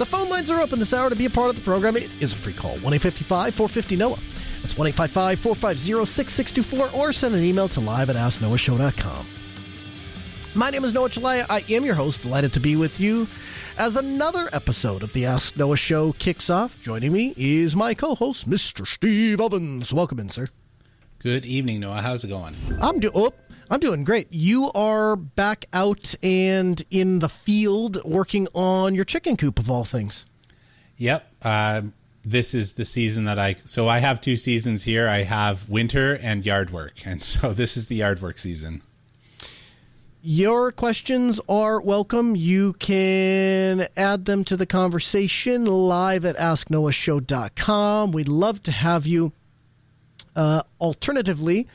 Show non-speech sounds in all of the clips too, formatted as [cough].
The phone lines are open this hour to be a part of the program. It is a free call 1 855 450 Noah. That's 1 450 6624 or send an email to live at AskNoahShow.com. My name is Noah Chelliah. I am your host. Delighted to be with you as another episode of the Ask Noah Show kicks off. Joining me is my co host, Mr. Steve Ovens. Welcome in, sir. Good evening, Noah. How's it going? I'm doing. Oh, I'm doing great. You are back out and in the field working on your chicken coop of all things. Yep. Uh, this is the season that I. So I have two seasons here. I have winter and yard work, [laughs] and so this is the yard work season. Your questions are welcome. You can add them to the conversation live at asknoahshow.com. We'd love to have you. Uh, alternatively,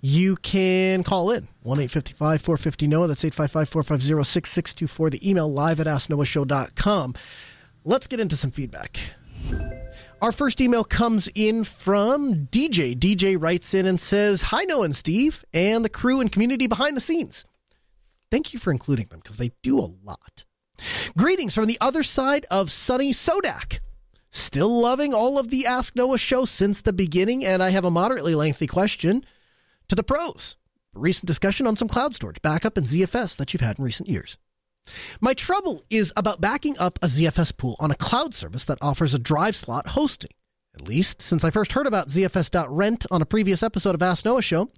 you can call in 1 855 450 NOAH. That's 855 450 6624. The email live at asknoahshow.com. Let's get into some feedback. Our first email comes in from DJ. DJ writes in and says, Hi, Noah and Steve, and the crew and community behind the scenes. Thank you for including them because they do a lot. Greetings from the other side of sunny Sodak. Still loving all of the Ask Noah show since the beginning, and I have a moderately lengthy question to the pros. A Recent discussion on some cloud storage, backup, and ZFS that you've had in recent years. My trouble is about backing up a ZFS pool on a cloud service that offers a drive slot hosting. At least since I first heard about ZFS.rent on a previous episode of Ask Noah Show.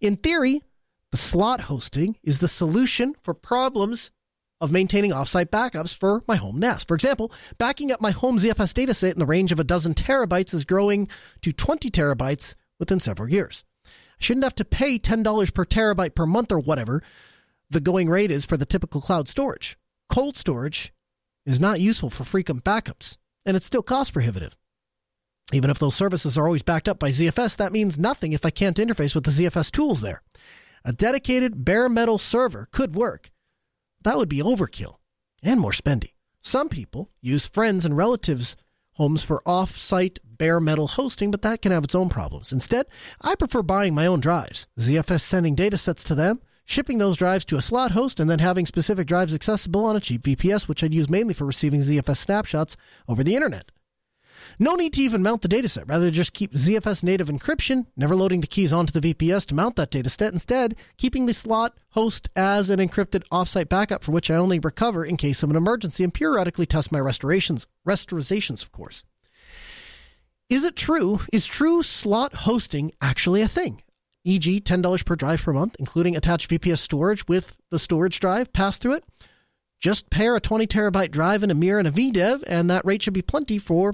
In theory, the slot hosting is the solution for problems of maintaining offsite backups for my home NAS. For example, backing up my home ZFS dataset in the range of a dozen terabytes is growing to 20 terabytes within several years. Shouldn't have to pay $10 per terabyte per month or whatever the going rate is for the typical cloud storage. Cold storage is not useful for frequent backups, and it's still cost prohibitive. Even if those services are always backed up by ZFS, that means nothing if I can't interface with the ZFS tools there. A dedicated bare metal server could work, that would be overkill and more spendy. Some people use friends and relatives' homes for off site bare metal hosting, but that can have its own problems. Instead, I prefer buying my own drives, ZFS sending datasets to them, shipping those drives to a slot host, and then having specific drives accessible on a cheap VPS, which I'd use mainly for receiving ZFS snapshots over the internet. No need to even mount the dataset. Rather, just keep ZFS native encryption, never loading the keys onto the VPS to mount that dataset. Instead, keeping the slot host as an encrypted offsite backup for which I only recover in case of an emergency and periodically test my restorations, rasterizations, of course. Is it true? Is true slot hosting actually a thing? E.g., $10 per drive per month, including attached VPS storage with the storage drive passed through it? Just pair a 20 terabyte drive in a mirror and a VDEV, and that rate should be plenty for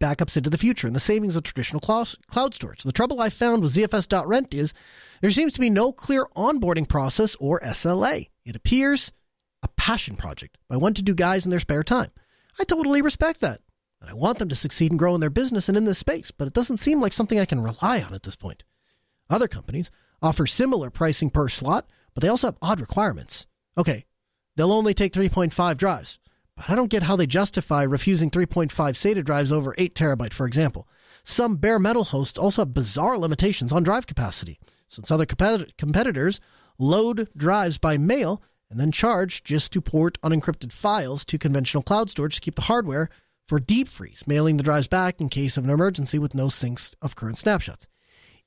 backups into the future and the savings of traditional cloud storage. The trouble I found with ZFS.rent is there seems to be no clear onboarding process or SLA. It appears a passion project by one to do guys in their spare time. I totally respect that. And I want them to succeed and grow in their business and in this space, but it doesn't seem like something I can rely on at this point. Other companies offer similar pricing per slot, but they also have odd requirements. Okay, they'll only take 3.5 drives. But I don't get how they justify refusing 3.5 SATA drives over 8 terabyte, for example. Some bare metal hosts also have bizarre limitations on drive capacity, since other competitors load drives by mail and then charge just to port unencrypted files to conventional cloud storage to keep the hardware for deep freeze, mailing the drives back in case of an emergency with no syncs of current snapshots.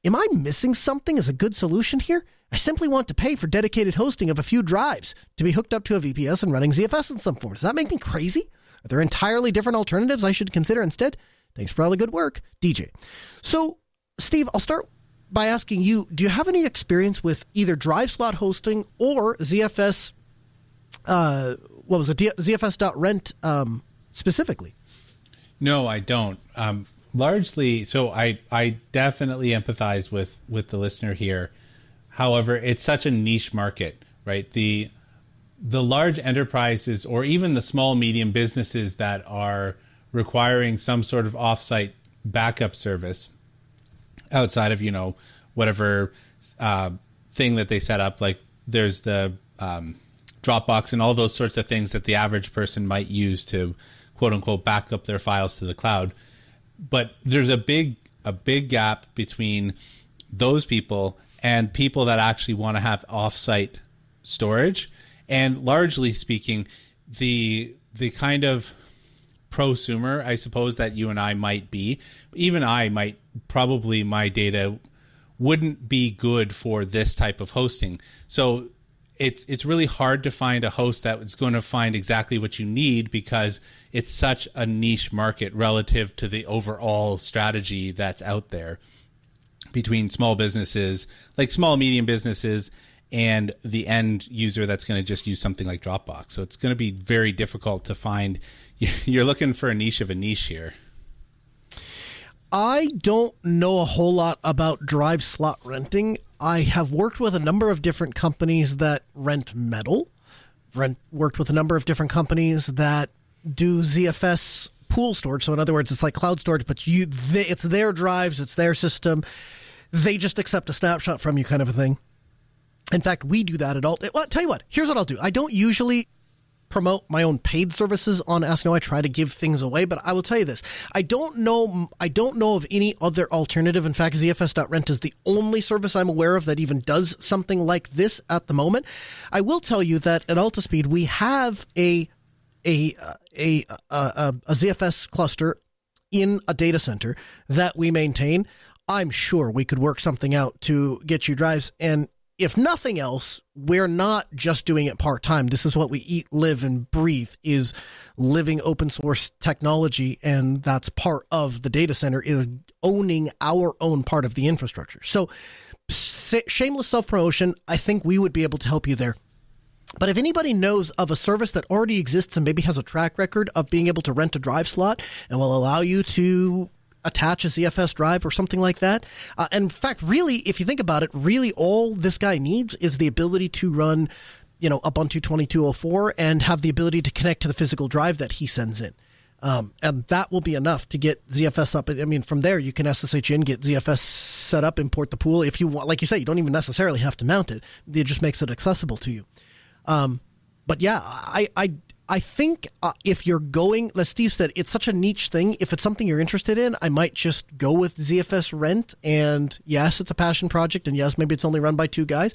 Am I missing something as a good solution here? I simply want to pay for dedicated hosting of a few drives to be hooked up to a VPS and running ZFS in some form. Does that make me crazy? Are there entirely different alternatives I should consider instead? Thanks for all the good work, DJ. So, Steve, I'll start by asking you do you have any experience with either drive slot hosting or ZFS? Uh, what was it? ZFS.rent um, specifically? No, I don't. Um, largely, so I I definitely empathize with with the listener here However, it's such a niche market, right? The the large enterprises or even the small medium businesses that are requiring some sort of offsite backup service outside of you know whatever uh, thing that they set up. Like there's the um, Dropbox and all those sorts of things that the average person might use to quote unquote back up their files to the cloud. But there's a big a big gap between those people and people that actually want to have offsite storage. And largely speaking, the the kind of prosumer, I suppose that you and I might be, even I might probably my data wouldn't be good for this type of hosting. So it's it's really hard to find a host that is going to find exactly what you need because it's such a niche market relative to the overall strategy that's out there between small businesses, like small medium businesses and the end user that's going to just use something like Dropbox. So it's going to be very difficult to find [laughs] you're looking for a niche of a niche here. I don't know a whole lot about drive slot renting. I have worked with a number of different companies that rent metal. Rent worked with a number of different companies that do ZFS pool storage. So in other words, it's like cloud storage, but you they, it's their drives, it's their system. They just accept a snapshot from you, kind of a thing. In fact, we do that at all. Well, tell you what. Here's what I'll do. I don't usually promote my own paid services on Ask Noah. I try to give things away, but I will tell you this: I don't know. I don't know of any other alternative. In fact, ZFS.rent is the only service I'm aware of that even does something like this at the moment. I will tell you that at Altispeed we have a a a a, a, a ZFS cluster in a data center that we maintain. I'm sure we could work something out to get you drives and if nothing else, we're not just doing it part time. This is what we eat, live, and breathe is living open source technology. And that's part of the data center is owning our own part of the infrastructure. So shameless self promotion. I think we would be able to help you there. But if anybody knows of a service that already exists and maybe has a track record of being able to rent a drive slot and will allow you to attach a ZFS drive or something like that. Uh, and in fact, really, if you think about it, really all this guy needs is the ability to run, you know, Ubuntu 2204 and have the ability to connect to the physical drive that he sends in. Um, and that will be enough to get ZFS up. I mean, from there, you can SSH in, get ZFS set up, import the pool. If you want, like you say, you don't even necessarily have to mount it. It just makes it accessible to you. Um, but yeah, I, I I think uh, if you're going, as Steve said, it's such a niche thing. If it's something you're interested in, I might just go with ZFS Rent. And yes, it's a passion project. And yes, maybe it's only run by two guys.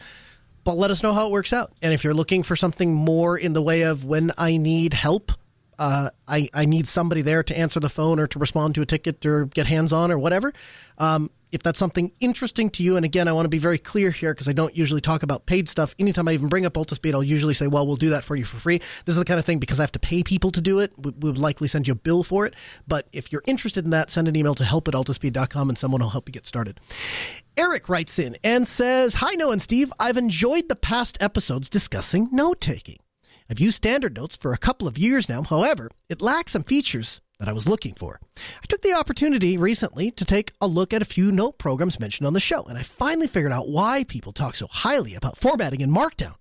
But let us know how it works out. And if you're looking for something more in the way of when I need help, uh, I, I need somebody there to answer the phone or to respond to a ticket or get hands on or whatever. Um, if that's something interesting to you, and again, I want to be very clear here because I don't usually talk about paid stuff. Anytime I even bring up Altispeed, I'll usually say, well, we'll do that for you for free. This is the kind of thing because I have to pay people to do it. We, we would likely send you a bill for it. But if you're interested in that, send an email to help at altispeed.com and someone will help you get started. Eric writes in and says, Hi, Noah and Steve. I've enjoyed the past episodes discussing note taking. I've used standard notes for a couple of years now. However, it lacks some features that I was looking for. I took the opportunity recently to take a look at a few note programs mentioned on the show, and I finally figured out why people talk so highly about formatting in Markdown.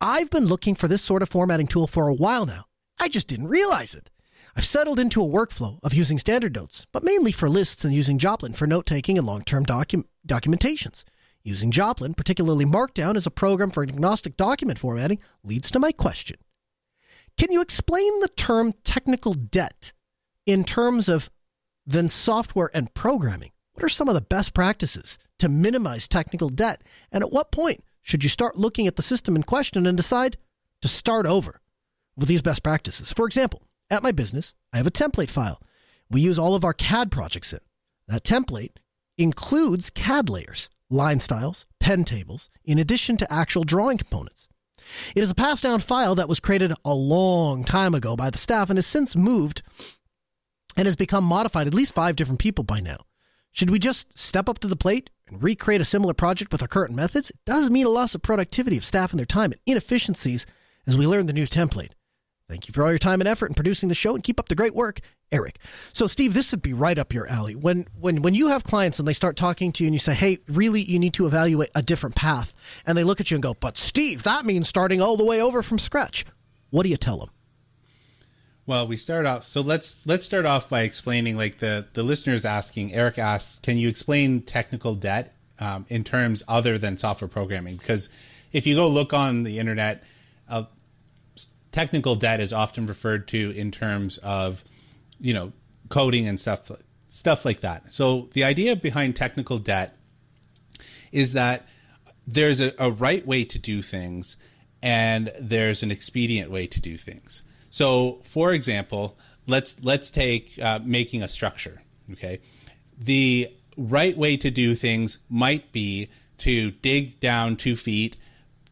I've been looking for this sort of formatting tool for a while now. I just didn't realize it. I've settled into a workflow of using standard notes, but mainly for lists and using Joplin for note taking and long term docu- documentations. Using Joplin, particularly Markdown, as a program for agnostic document formatting leads to my question. Can you explain the term technical debt in terms of then software and programming, what are some of the best practices to minimize technical debt? And at what point should you start looking at the system in question and decide to start over with these best practices? For example, at my business, I have a template file. We use all of our CAD projects in. That template includes CAD layers, line styles, pen tables, in addition to actual drawing components. It is a passed down file that was created a long time ago by the staff and has since moved and has become modified at least five different people by now. Should we just step up to the plate and recreate a similar project with our current methods? It does mean a loss of productivity of staff and their time and inefficiencies as we learn the new template. Thank you for all your time and effort in producing the show and keep up the great work, Eric. So, Steve, this would be right up your alley. When when when you have clients and they start talking to you and you say, "Hey, really, you need to evaluate a different path," and they look at you and go, "But Steve, that means starting all the way over from scratch." What do you tell them? Well, we start off. So let's let's start off by explaining. Like the the listeners asking, Eric asks, can you explain technical debt um, in terms other than software programming? Because if you go look on the internet, uh, technical debt is often referred to in terms of, you know, coding and stuff stuff like that. So the idea behind technical debt is that there's a, a right way to do things and there's an expedient way to do things. So, for example, let's let's take uh, making a structure. Okay, the right way to do things might be to dig down two feet,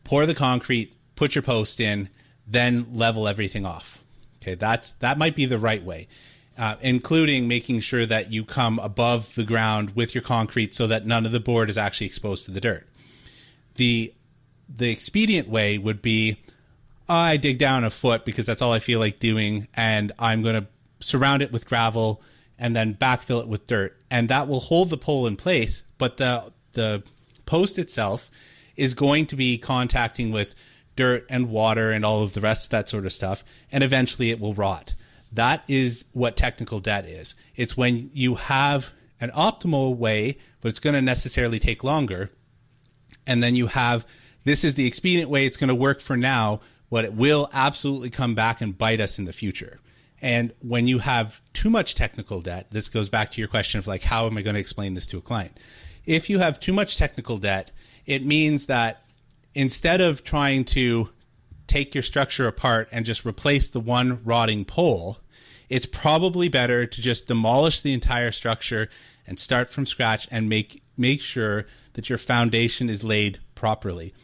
pour the concrete, put your post in, then level everything off. Okay, that's that might be the right way. Uh, including making sure that you come above the ground with your concrete so that none of the board is actually exposed to the dirt. The the expedient way would be I dig down a foot because that's all I feel like doing, and I'm going to surround it with gravel and then backfill it with dirt, and that will hold the pole in place. But the the post itself is going to be contacting with dirt and water and all of the rest of that sort of stuff, and eventually it will rot. That is what technical debt is. It's when you have an optimal way, but it's going to necessarily take longer, and then you have this is the expedient way. It's going to work for now, but it will absolutely come back and bite us in the future. And when you have too much technical debt, this goes back to your question of like, how am I going to explain this to a client? If you have too much technical debt, it means that instead of trying to take your structure apart and just replace the one rotting pole, it's probably better to just demolish the entire structure and start from scratch and make make sure that your foundation is laid properly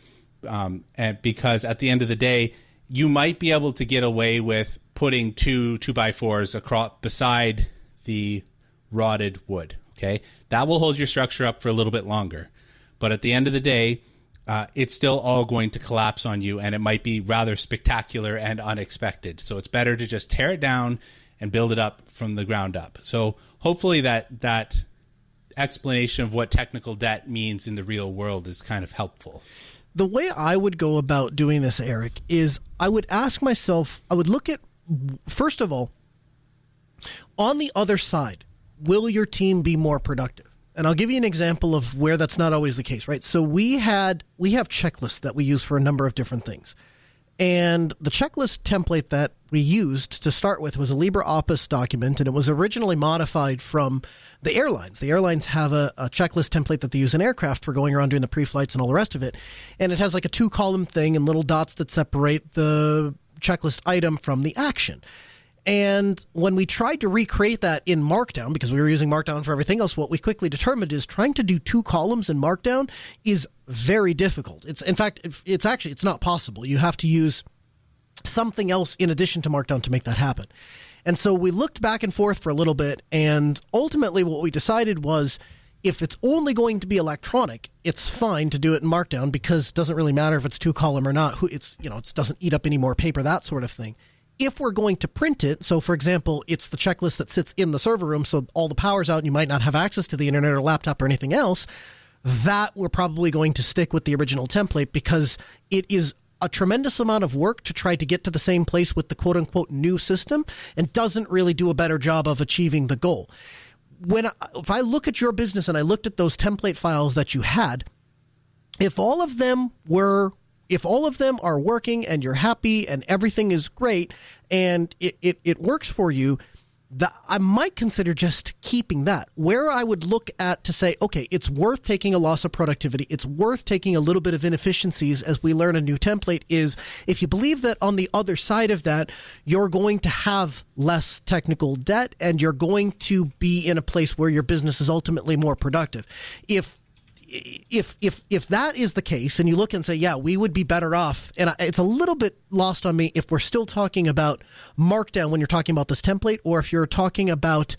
um, and because at the end of the day, you might be able to get away with putting two two by fours across beside the rotted wood. Okay, that will hold your structure up for a little bit longer, but at the end of the day, uh, it's still all going to collapse on you, and it might be rather spectacular and unexpected. So it's better to just tear it down and build it up from the ground up. So hopefully that that explanation of what technical debt means in the real world is kind of helpful the way I would go about doing this, Eric, is I would ask myself, I would look at, first of all, on the other side, will your team be more productive? And I'll give you an example of where that's not always the case, right? So we had, we have checklists that we use for a number of different things. And the checklist template that we used to start with was a LibreOffice document, and it was originally modified from the airlines. The airlines have a, a checklist template that they use in aircraft for going around doing the pre flights and all the rest of it. And it has like a two column thing and little dots that separate the checklist item from the action. And when we tried to recreate that in Markdown, because we were using Markdown for everything else, what we quickly determined is trying to do two columns in Markdown is very difficult. It's in fact, it's actually it's not possible. You have to use something else in addition to Markdown to make that happen. And so we looked back and forth for a little bit, and ultimately what we decided was if it's only going to be electronic, it's fine to do it in Markdown because it doesn't really matter if it's two column or not. It's you know it doesn't eat up any more paper, that sort of thing if we're going to print it, so for example, it's the checklist that sits in the server room, so all the power's out and you might not have access to the internet or laptop or anything else, that we're probably going to stick with the original template because it is a tremendous amount of work to try to get to the same place with the quote unquote new system and doesn't really do a better job of achieving the goal. When I, if I look at your business and I looked at those template files that you had, if all of them were if all of them are working and you're happy and everything is great and it, it, it works for you, that I might consider just keeping that. Where I would look at to say, okay, it's worth taking a loss of productivity, it's worth taking a little bit of inefficiencies as we learn a new template is if you believe that on the other side of that, you're going to have less technical debt and you're going to be in a place where your business is ultimately more productive. If if if if that is the case, and you look and say, yeah, we would be better off, and it's a little bit lost on me if we're still talking about Markdown when you're talking about this template, or if you're talking about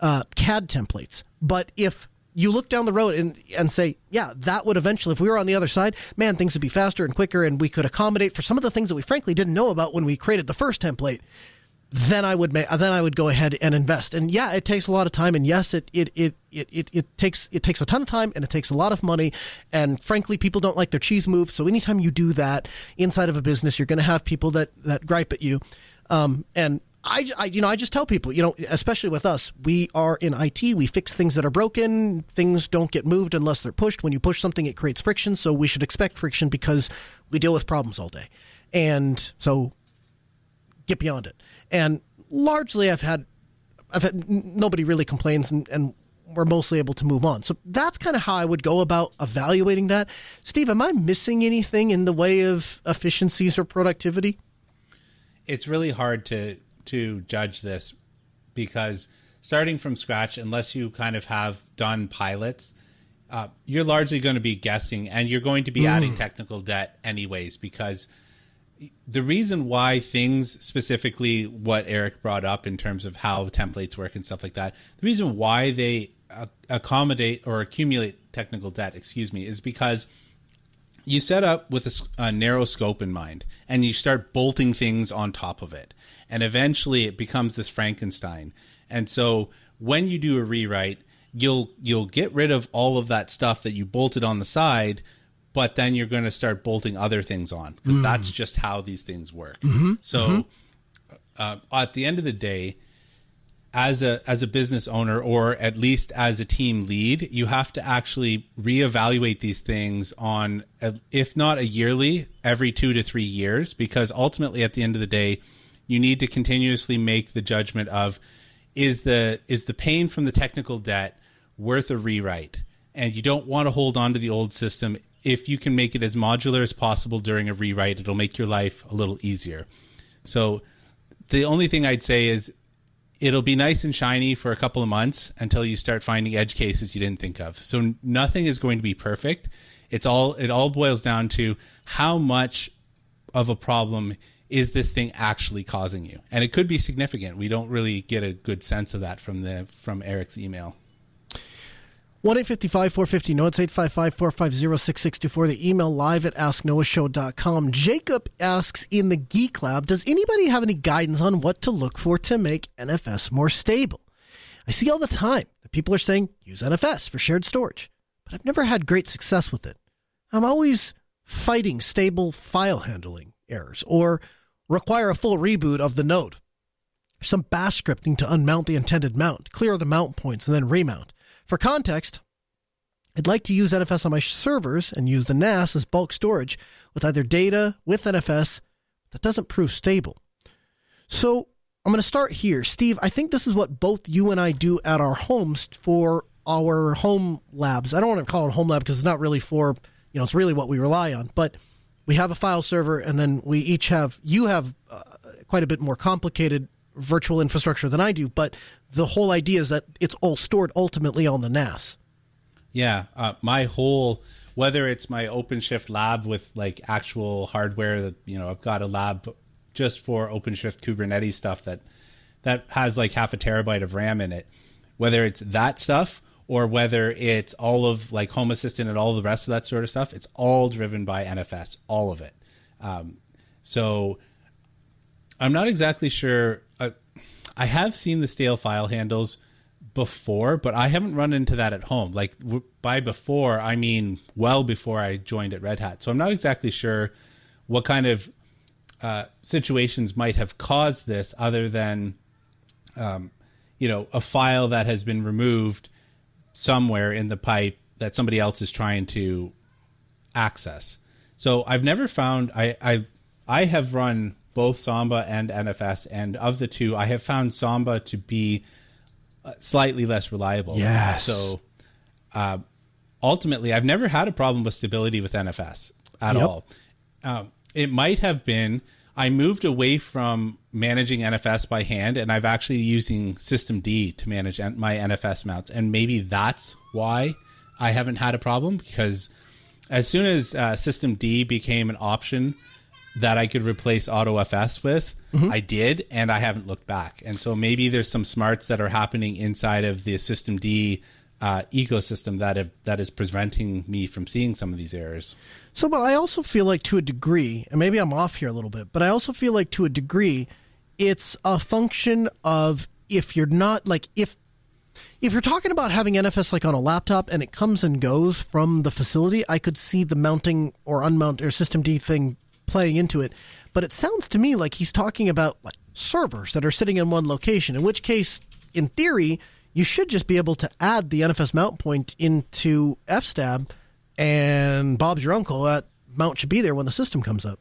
uh, CAD templates. But if you look down the road and and say, yeah, that would eventually, if we were on the other side, man, things would be faster and quicker, and we could accommodate for some of the things that we frankly didn't know about when we created the first template then I would make then I would go ahead and invest. And yeah, it takes a lot of time and yes, it it, it it it it takes it takes a ton of time and it takes a lot of money and frankly people don't like their cheese moves. So anytime you do that inside of a business, you're going to have people that that gripe at you. Um, and I, I, you know, I just tell people, you know, especially with us, we are in IT. We fix things that are broken. Things don't get moved unless they're pushed. When you push something, it creates friction. So we should expect friction because we deal with problems all day. And so get beyond it. And largely, I've had, I've had nobody really complains, and, and we're mostly able to move on. So that's kind of how I would go about evaluating that. Steve, am I missing anything in the way of efficiencies or productivity? It's really hard to to judge this because starting from scratch, unless you kind of have done pilots, uh, you're largely going to be guessing, and you're going to be mm. adding technical debt anyways because the reason why things specifically what Eric brought up in terms of how templates work and stuff like that, the reason why they uh, accommodate or accumulate technical debt, excuse me, is because you set up with a, a, narrow scope in mind and you start bolting things on top of it. And eventually it becomes this Frankenstein. And so when you do a rewrite, you'll you'll get rid of all of that stuff that you bolted on the side but then you're going to start bolting other things on because mm. that's just how these things work. Mm-hmm. So mm-hmm. Uh, at the end of the day, as a as a business owner or at least as a team lead, you have to actually reevaluate these things on if not a yearly, every 2 to 3 years because ultimately at the end of the day, you need to continuously make the judgment of is the is the pain from the technical debt worth a rewrite? And you don't want to hold on to the old system if you can make it as modular as possible during a rewrite, it'll make your life a little easier. So the only thing I'd say is it'll be nice and shiny for a couple of months until you start finding edge cases you didn't think of. So nothing is going to be perfect. It's all it all boils down to how much of a problem is this thing actually causing you? And it could be significant. We don't really get a good sense of that from the from Eric's email. 1 450 no it's 855 450 6624 the email live at asknoahshow.com jacob asks in the geek lab does anybody have any guidance on what to look for to make nfs more stable? I see all the time that people are saying use nfs for shared storage but i've never had great success with it. I'm always fighting stable file handling errors or require a full reboot of the node. Some bash scripting to unmount the intended mount clear the mount points and then remount for context, I'd like to use NFS on my servers and use the NAS as bulk storage with either data with NFS that doesn't prove stable. So I'm going to start here. Steve, I think this is what both you and I do at our homes for our home labs. I don't want to call it home lab because it's not really for, you know, it's really what we rely on. But we have a file server and then we each have, you have uh, quite a bit more complicated virtual infrastructure than I do, but the whole idea is that it's all stored ultimately on the NAS. Yeah, uh, my whole whether it's my OpenShift lab with like actual hardware that you know I've got a lab just for OpenShift Kubernetes stuff that that has like half a terabyte of RAM in it. Whether it's that stuff or whether it's all of like Home Assistant and all the rest of that sort of stuff, it's all driven by NFS, all of it. Um, so I'm not exactly sure I have seen the stale file handles before, but I haven't run into that at home. Like by before, I mean well before I joined at Red Hat. So I'm not exactly sure what kind of uh, situations might have caused this, other than um, you know a file that has been removed somewhere in the pipe that somebody else is trying to access. So I've never found I I I have run both Samba and NFS, and of the two, I have found Samba to be uh, slightly less reliable. Yes. So uh, ultimately, I've never had a problem with stability with NFS at yep. all. Um, it might have been I moved away from managing NFS by hand, and I've actually using System D to manage my NFS mounts, and maybe that's why I haven't had a problem because as soon as uh, System D became an option that I could replace AutoFS with. Mm-hmm. I did, and I haven't looked back. And so maybe there's some smarts that are happening inside of the System D uh, ecosystem that have, that is preventing me from seeing some of these errors. So, but I also feel like to a degree, and maybe I'm off here a little bit, but I also feel like to a degree, it's a function of if you're not like if if you're talking about having NFS like on a laptop and it comes and goes from the facility, I could see the mounting or unmount or system D thing playing into it. But it sounds to me like he's talking about like servers that are sitting in one location. In which case, in theory, you should just be able to add the NFS mount point into FSTAB, and Bob's your uncle. That mount should be there when the system comes up.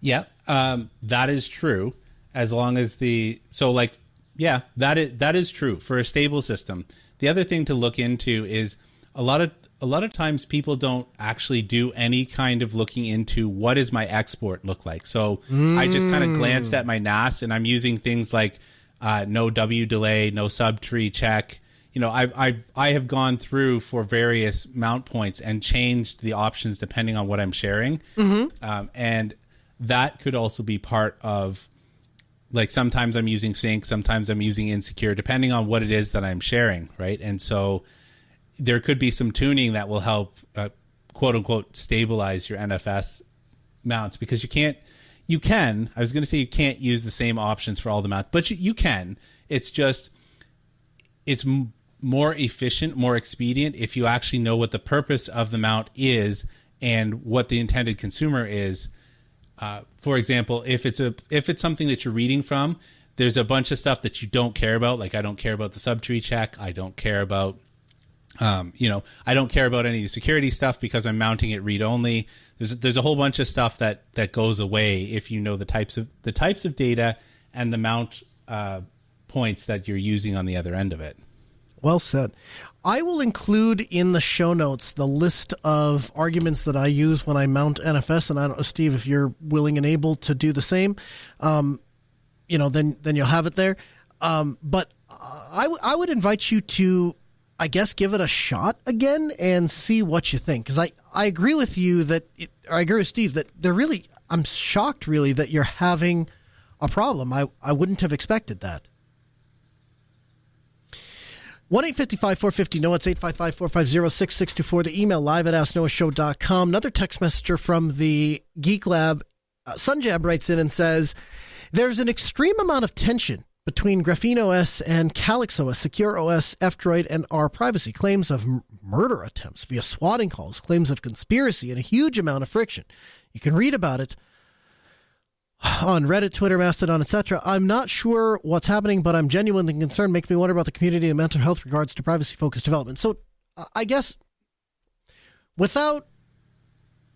Yeah, um, that is true. As long as the so like yeah, that is that is true for a stable system. The other thing to look into is a lot of a lot of times people don't actually do any kind of looking into what does my export look like. So mm. I just kind of glanced at my NAS and I'm using things like uh, no W delay, no subtree check. You know, I've, I've I have gone through for various mount points and changed the options depending on what I'm sharing, mm-hmm. um, and that could also be part of like sometimes I'm using sync, sometimes I'm using insecure, depending on what it is that I'm sharing, right? And so there could be some tuning that will help uh, quote unquote stabilize your NFS mounts because you can't you can I was going to say you can't use the same options for all the mounts but you, you can. It's just it's m- more efficient more expedient if you actually know what the purpose of the mount is and what the intended consumer is. Uh, for example if it's a if it's something that you're reading from there's a bunch of stuff that you don't care about like I don't care about the subtree check I don't care about um, you know, I don't care about any of the security stuff because I'm mounting it read only. There's there's a whole bunch of stuff that that goes away if you know the types of the types of data and the mount uh, points that you're using on the other end of it. Well said. I will include in the show notes the list of arguments that I use when I mount NFS, and I don't know, Steve, if you're willing and able to do the same. Um, you know, then then you'll have it there. Um, but I, w- I would invite you to I guess give it a shot again and see what you think. Because I, I agree with you that it, I agree with Steve that they're really I'm shocked really that you're having a problem. I, I wouldn't have expected that. One eight fifty five four fifty. No, it's eight five five four five zero six six two four. The email live at asknoahshow.com. Another text messenger from the Geek Lab. Uh, Sunjam writes in and says, "There's an extreme amount of tension between Graphene OS and Calyx OS, Secure OS, F-Droid, and R privacy. Claims of m- murder attempts via swatting calls, claims of conspiracy, and a huge amount of friction. You can read about it on Reddit, Twitter, Mastodon, etc. I'm not sure what's happening, but I'm genuinely concerned. Makes me wonder about the community and mental health regards to privacy-focused development. So, I guess without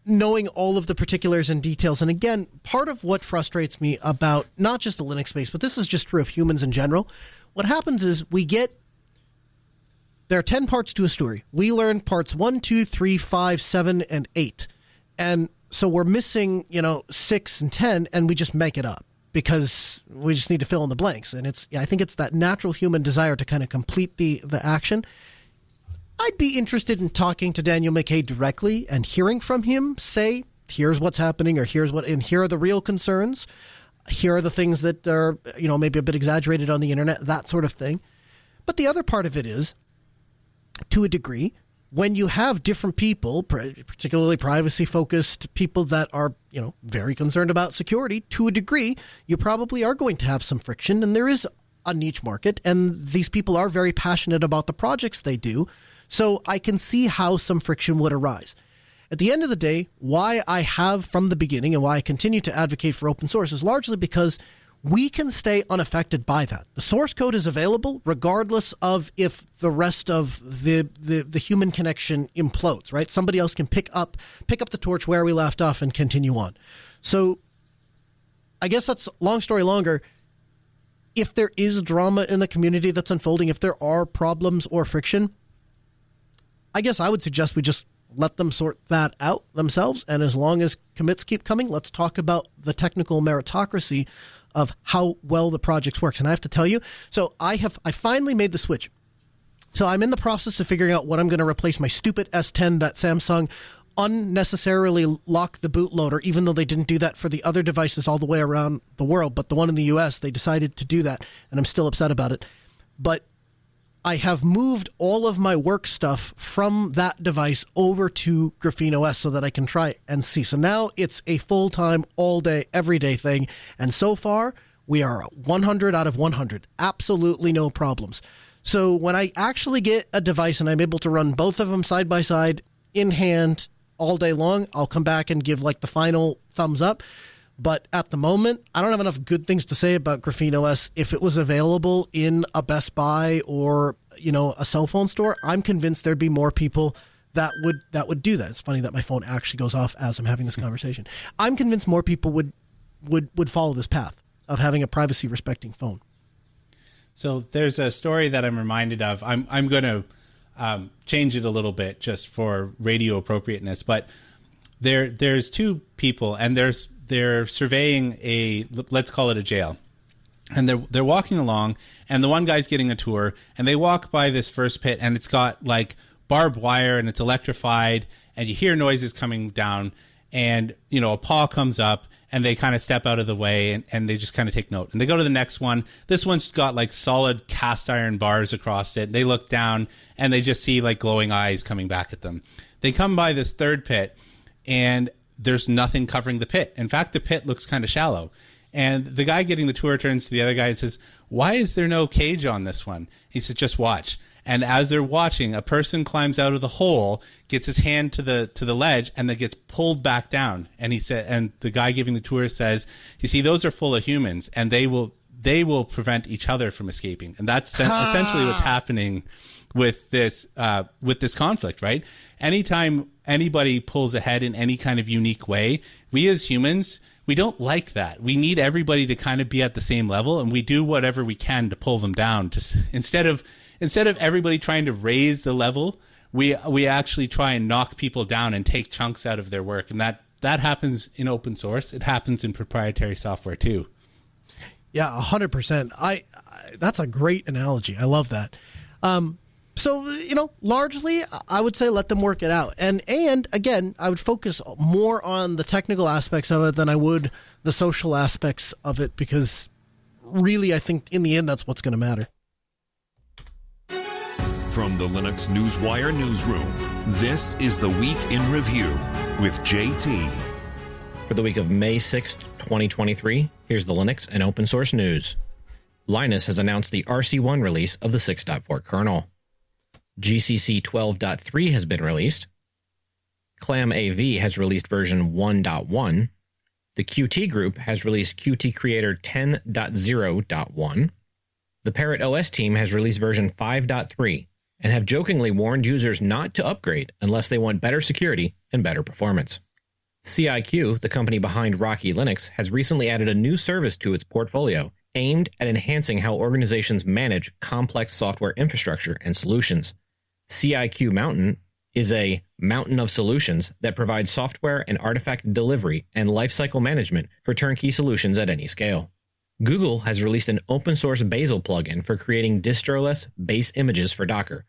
knowing all of the particulars and details. And again, part of what frustrates me about not just the Linux space, but this is just true of humans in general. What happens is we get there are 10 parts to a story. We learn parts one, two, three, five, seven, and 8. And so we're missing, you know, 6 and 10 and we just make it up because we just need to fill in the blanks and it's I think it's that natural human desire to kind of complete the the action I'd be interested in talking to Daniel Micay directly and hearing from him say, here's what's happening, or here's what, and here are the real concerns. Here are the things that are, you know, maybe a bit exaggerated on the internet, that sort of thing. But the other part of it is, to a degree, when you have different people, particularly privacy focused people that are, you know, very concerned about security, to a degree, you probably are going to have some friction. And there is a niche market, and these people are very passionate about the projects they do. So I can see how some friction would arise. At the end of the day, why I have from the beginning and why I continue to advocate for open source is largely because we can stay unaffected by that. The source code is available regardless of if the rest of the, the, the human connection implodes, right? Somebody else can pick up pick up the torch where we left off and continue on. So I guess that's long story longer. If there is drama in the community that's unfolding, if there are problems or friction, I guess I would suggest we just let them sort that out themselves. And as long as commits keep coming, let's talk about the technical meritocracy of how well the project works. And I have to tell you, so I have I finally made the switch. So I'm in the process of figuring out what I'm going to replace my stupid S10 that Samsung unnecessarily lock the bootloader, even though they didn't do that for the other devices all the way around the world. But the one in the US, they decided to do that, and I'm still upset about it. But I have moved all of my work stuff from that device over to Graphene OS so that I can try and see. So now it's a full time, all day, everyday thing. And so far, we are 100 out of 100. Absolutely no problems. So when I actually get a device and I'm able to run both of them side by side in hand all day long, I'll come back and give like the final thumbs up. But at the moment, I don't have enough good things to say about Graphene OS. If it was available in a Best Buy or you know a cell phone store, I'm convinced there'd be more people that would that would do that. It's funny that my phone actually goes off as I'm having this hmm. conversation. I'm convinced more people would would would follow this path of having a privacy respecting phone. So there's a story that I'm reminded of. I'm I'm going to um, change it a little bit just for radio appropriateness, but there there's two people and there's they're surveying a let's call it a jail. And they're they're walking along and the one guy's getting a tour and they walk by this first pit and it's got like barbed wire and it's electrified and you hear noises coming down and you know a paw comes up and they kind of step out of the way and, and they just kind of take note. And they go to the next one. This one's got like solid cast iron bars across it. They look down and they just see like glowing eyes coming back at them. They come by this third pit and there's nothing covering the pit. In fact the pit looks kind of shallow. And the guy getting the tour turns to the other guy and says why is there no cage on this one? He said just watch and as they're watching a person climbs out of the hole gets his hand to the to the ledge and then gets pulled back down. And he said and the guy giving the tour says you see those are full of humans and they will they will prevent each other from escaping. And that's essentially what's happening with this uh, with this conflict right? Anytime anybody pulls ahead in any kind of unique way we as humans we don't like that. We need everybody to kind of be at the same level and we do whatever we can to pull them down just instead of instead of everybody trying to raise the level, we we actually try and knock people down and take chunks out of their work, and that that happens in open source. It happens in proprietary software too. Yeah, hundred percent. I, I, that's a great analogy. I love that. Um, so you know, largely, I would say let them work it out, and and again, I would focus more on the technical aspects of it than I would the social aspects of it, because really, I think in the end, that's what's going to matter. From the Linux Newswire newsroom, this is the Week in Review with JT. For the week of May 6th, 2023, here's the Linux and open source news. Linus has announced the RC1 release of the 6.4 kernel. GCC 12.3 has been released. ClamAV has released version 1.1. The Qt group has released Qt Creator 10.0.1. The Parrot OS team has released version 5.3 and have jokingly warned users not to upgrade unless they want better security and better performance. CIQ, the company behind Rocky Linux, has recently added a new service to its portfolio aimed at enhancing how organizations manage complex software infrastructure and solutions. CIQ Mountain is a mountain of solutions that provides software and artifact delivery and lifecycle management for turnkey solutions at any scale. Google has released an open source Bazel plugin for creating distroless base images for Docker,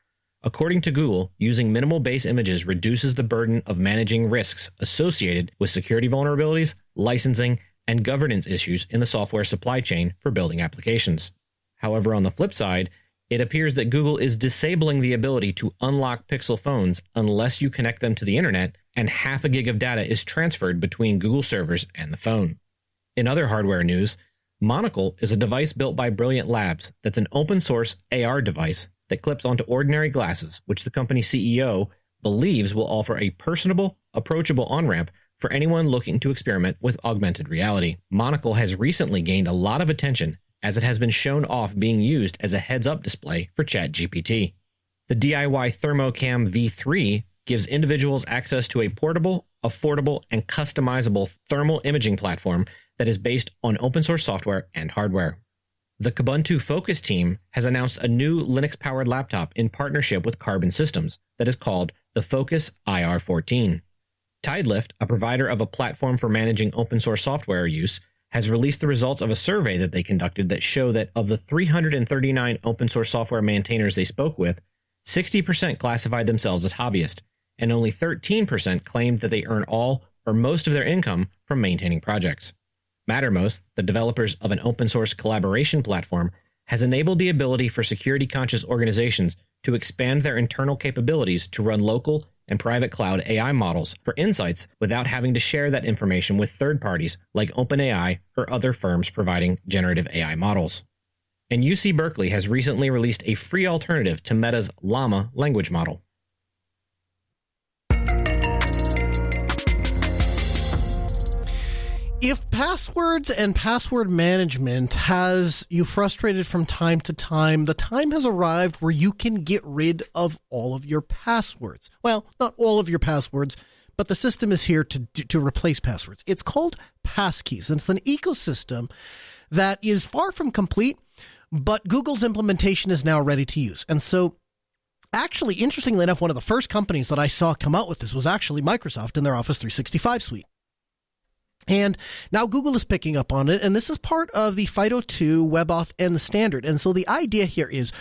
According to Google, using minimal base images reduces the burden of managing risks associated with security vulnerabilities, licensing, and governance issues in the software supply chain for building applications. However, on the flip side, it appears that Google is disabling the ability to unlock Pixel phones unless you connect them to the internet and half a gig of data is transferred between Google servers and the phone. In other hardware news, Monocle is a device built by Brilliant Labs that's an open source AR device that clips onto ordinary glasses, which the company's CEO believes will offer a personable, approachable on ramp for anyone looking to experiment with augmented reality. Monocle has recently gained a lot of attention as it has been shown off being used as a heads up display for ChatGPT. The DIY ThermoCam V3 gives individuals access to a portable, affordable, and customizable thermal imaging platform that is based on open source software and hardware. The Kubuntu Focus team has announced a new Linux powered laptop in partnership with Carbon Systems that is called the Focus IR14. Tidelift, a provider of a platform for managing open source software use, has released the results of a survey that they conducted that show that of the 339 open source software maintainers they spoke with, 60% classified themselves as hobbyists, and only 13% claimed that they earn all or most of their income from maintaining projects. Mattermost, the developers of an open source collaboration platform, has enabled the ability for security conscious organizations to expand their internal capabilities to run local and private cloud AI models for insights without having to share that information with third parties like OpenAI or other firms providing generative AI models. And UC Berkeley has recently released a free alternative to Meta's Llama language model. If passwords and password management has you frustrated from time to time, the time has arrived where you can get rid of all of your passwords. Well, not all of your passwords, but the system is here to to replace passwords. It's called Passkeys, and it's an ecosystem that is far from complete, but Google's implementation is now ready to use. And so actually interestingly enough one of the first companies that I saw come out with this was actually Microsoft in their Office 365 suite. And now Google is picking up on it, and this is part of the FIDO2 WebAuthn N standard. And so the idea here is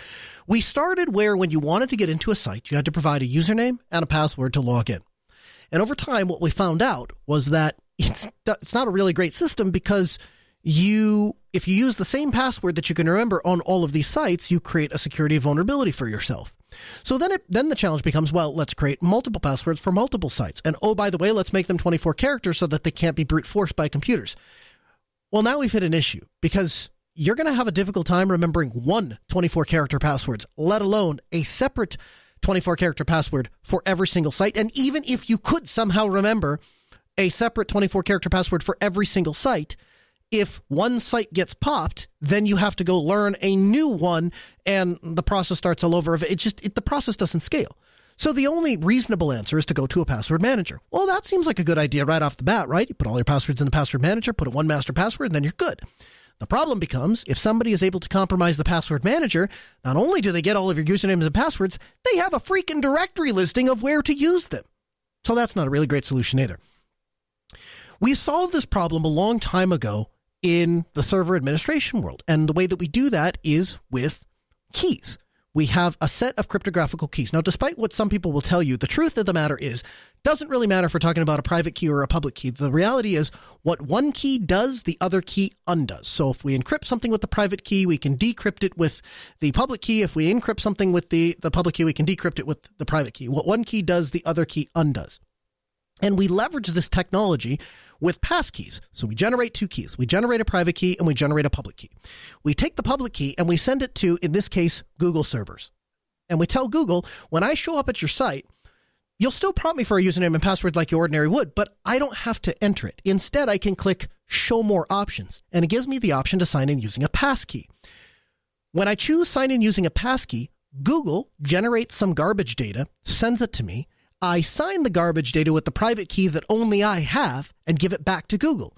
we started where when you wanted to get into a site, you had to provide a username and a password to log in. And over time, what we found out was that it's, it's not a really great system because you, if you use the same password that you can remember on all of these sites, you create a security vulnerability for yourself. So then it, then the challenge becomes, well, let's create multiple passwords for multiple sites. And oh, by the way, let's make them 24 characters so that they can't be brute forced by computers. Well, now we've hit an issue because you're going to have a difficult time remembering one 24 character passwords, let alone a separate 24 character password for every single site. And even if you could somehow remember a separate 24 character password for every single site, if one site gets popped, then you have to go learn a new one and the process starts all over. It just, it, the process doesn't scale. So the only reasonable answer is to go to a password manager. Well, that seems like a good idea right off the bat, right? You put all your passwords in the password manager, put a one master password, and then you're good. The problem becomes if somebody is able to compromise the password manager, not only do they get all of your usernames and passwords, they have a freaking directory listing of where to use them. So that's not a really great solution either. We solved this problem a long time ago in the server administration world. And the way that we do that is with keys. We have a set of cryptographical keys. Now, despite what some people will tell you, the truth of the matter is, doesn't really matter if we're talking about a private key or a public key. The reality is, what one key does, the other key undoes. So if we encrypt something with the private key, we can decrypt it with the public key. If we encrypt something with the, the public key, we can decrypt it with the private key. What one key does, the other key undoes. And we leverage this technology with passkeys. So we generate two keys. We generate a private key and we generate a public key. We take the public key and we send it to, in this case, Google servers. And we tell Google, when I show up at your site, you'll still prompt me for a username and password like you ordinary would, but I don't have to enter it. Instead, I can click show more options and it gives me the option to sign in using a passkey. When I choose sign in using a passkey, Google generates some garbage data, sends it to me, I sign the garbage data with the private key that only I have and give it back to Google.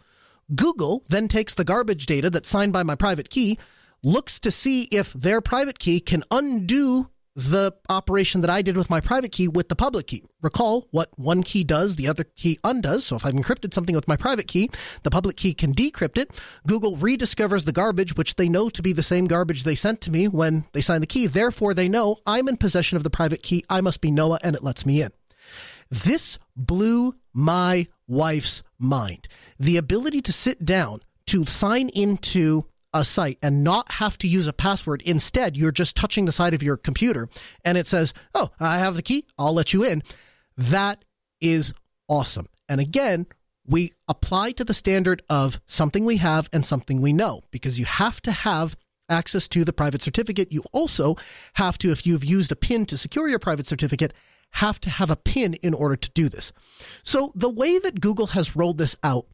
Google then takes the garbage data that's signed by my private key, looks to see if their private key can undo the operation that I did with my private key with the public key. Recall what one key does, the other key undoes. So if I've encrypted something with my private key, the public key can decrypt it. Google rediscovers the garbage, which they know to be the same garbage they sent to me when they signed the key. Therefore, they know I'm in possession of the private key. I must be Noah and it lets me in. This blew my wife's mind. The ability to sit down to sign into a site and not have to use a password. Instead, you're just touching the side of your computer and it says, Oh, I have the key. I'll let you in. That is awesome. And again, we apply to the standard of something we have and something we know because you have to have access to the private certificate. You also have to, if you've used a PIN to secure your private certificate, have to have a PIN in order to do this. So the way that Google has rolled this out,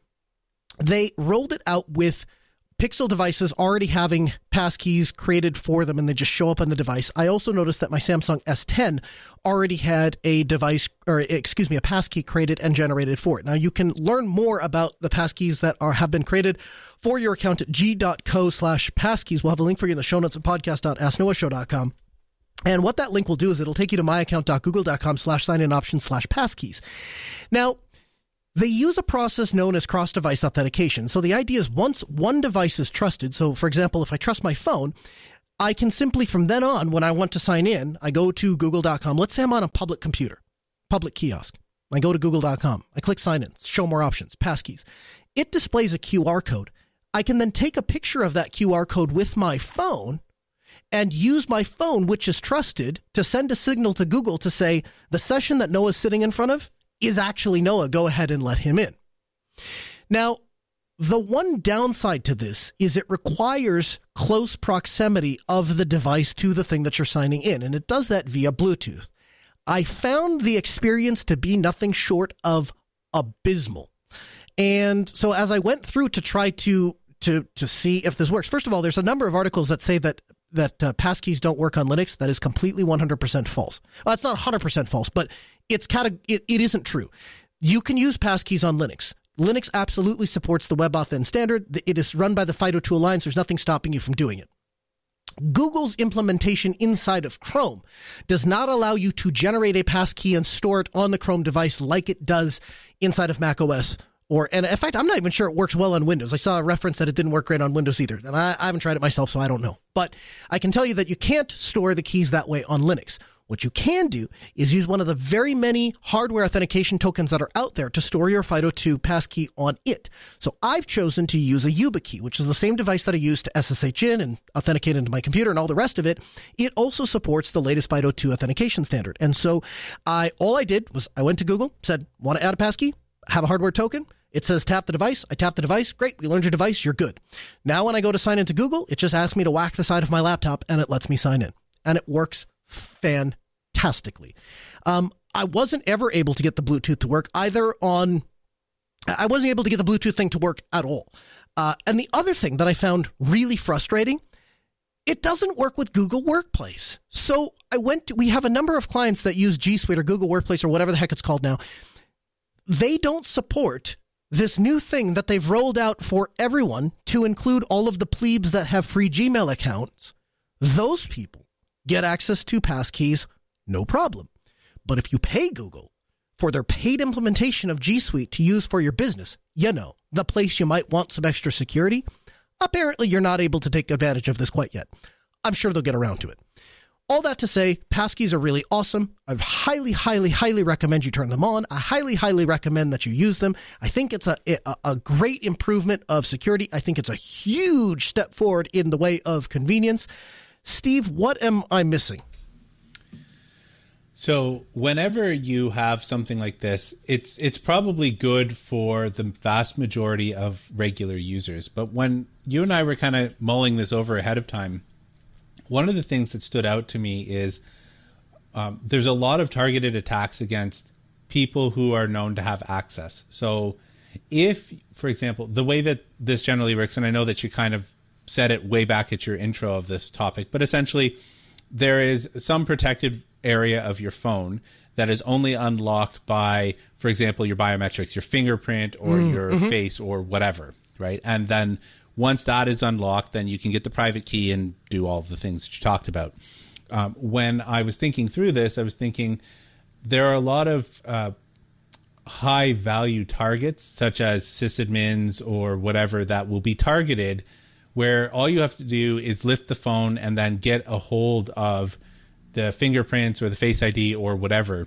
they rolled it out with Pixel devices already having passkeys created for them and they just show up on the device. I also noticed that my Samsung S10 already had a device or excuse me, a passkey created and generated for it. Now you can learn more about the passkeys that are have been created for your account at g.co slash passkeys. We'll have a link for you in the show notes at podcast.asknoahshow.com. And what that link will do is it'll take you to myaccount.google.com slash sign in option slash passkeys. Now, they use a process known as cross device authentication. So the idea is once one device is trusted, so for example, if I trust my phone, I can simply from then on, when I want to sign in, I go to google.com. Let's say I'm on a public computer, public kiosk. I go to google.com. I click sign in, show more options, passkeys. It displays a QR code. I can then take a picture of that QR code with my phone and use my phone, which is trusted, to send a signal to Google to say the session that Noah's sitting in front of is actually Noah. Go ahead and let him in. Now, the one downside to this is it requires close proximity of the device to the thing that you're signing in, and it does that via Bluetooth. I found the experience to be nothing short of abysmal. And so as I went through to try to to to see if this works, first of all, there's a number of articles that say that that uh, passkeys don't work on Linux. That is completely 100% false. Well, it's not 100% false, but it's of it, it isn't true. You can use passkeys on Linux. Linux absolutely supports the WebAuthn standard. It is run by the FIDO2 Alliance. There's nothing stopping you from doing it. Google's implementation inside of Chrome does not allow you to generate a passkey and store it on the Chrome device like it does inside of macOS. Or, and in fact, I'm not even sure it works well on Windows. I saw a reference that it didn't work great on Windows either. And I, I haven't tried it myself, so I don't know. But I can tell you that you can't store the keys that way on Linux. What you can do is use one of the very many hardware authentication tokens that are out there to store your FIDO2 passkey on it. So I've chosen to use a YubiKey, which is the same device that I use to SSH in and authenticate into my computer and all the rest of it. It also supports the latest FIDO2 authentication standard. And so I all I did was I went to Google, said, want to add a passkey? Have a hardware token? It says tap the device. I tap the device. Great. We learned your device. You're good. Now, when I go to sign into Google, it just asks me to whack the side of my laptop and it lets me sign in. And it works fantastically. Um, I wasn't ever able to get the Bluetooth to work either on. I wasn't able to get the Bluetooth thing to work at all. Uh, and the other thing that I found really frustrating, it doesn't work with Google Workplace. So I went to, we have a number of clients that use G Suite or Google Workplace or whatever the heck it's called now. They don't support this new thing that they've rolled out for everyone to include all of the plebes that have free Gmail accounts. Those people get access to passkeys no problem. But if you pay Google for their paid implementation of G Suite to use for your business, you know, the place you might want some extra security, apparently you're not able to take advantage of this quite yet. I'm sure they'll get around to it. All that to say, passkeys are really awesome. I highly, highly, highly recommend you turn them on. I highly, highly recommend that you use them. I think it's a, a, a great improvement of security. I think it's a huge step forward in the way of convenience. Steve, what am I missing? So whenever you have something like this, it's it's probably good for the vast majority of regular users. But when you and I were kind of mulling this over ahead of time, one of the things that stood out to me is um, there's a lot of targeted attacks against people who are known to have access. So if, for example, the way that this generally works, and I know that you kind of said it way back at your intro of this topic, but essentially there is some protected area of your phone that is only unlocked by, for example, your biometrics, your fingerprint or mm, your mm-hmm. face or whatever, right? And then once that is unlocked, then you can get the private key and do all the things that you talked about. Um, when I was thinking through this, I was thinking there are a lot of uh, high value targets, such as sysadmins or whatever, that will be targeted where all you have to do is lift the phone and then get a hold of the fingerprints or the face ID or whatever,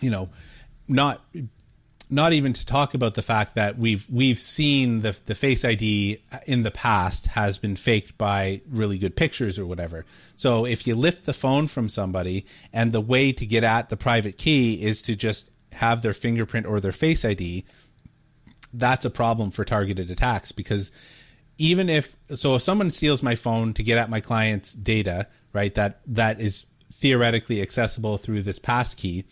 you know, not not even to talk about the fact that we've we've seen the the face ID in the past has been faked by really good pictures or whatever. So if you lift the phone from somebody and the way to get at the private key is to just have their fingerprint or their face ID, that's a problem for targeted attacks because even if so if someone steals my phone to get at my client's data right that that is theoretically accessible through this passkey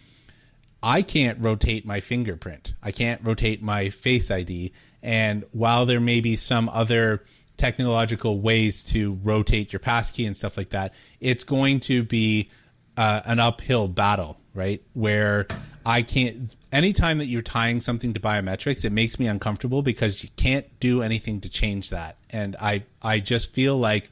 i can't rotate my fingerprint i can't rotate my face id and while there may be some other technological ways to rotate your passkey and stuff like that it's going to be uh, an uphill battle right where i can't anytime that you're tying something to biometrics, it makes me uncomfortable because you can't do anything to change that. And I I just feel like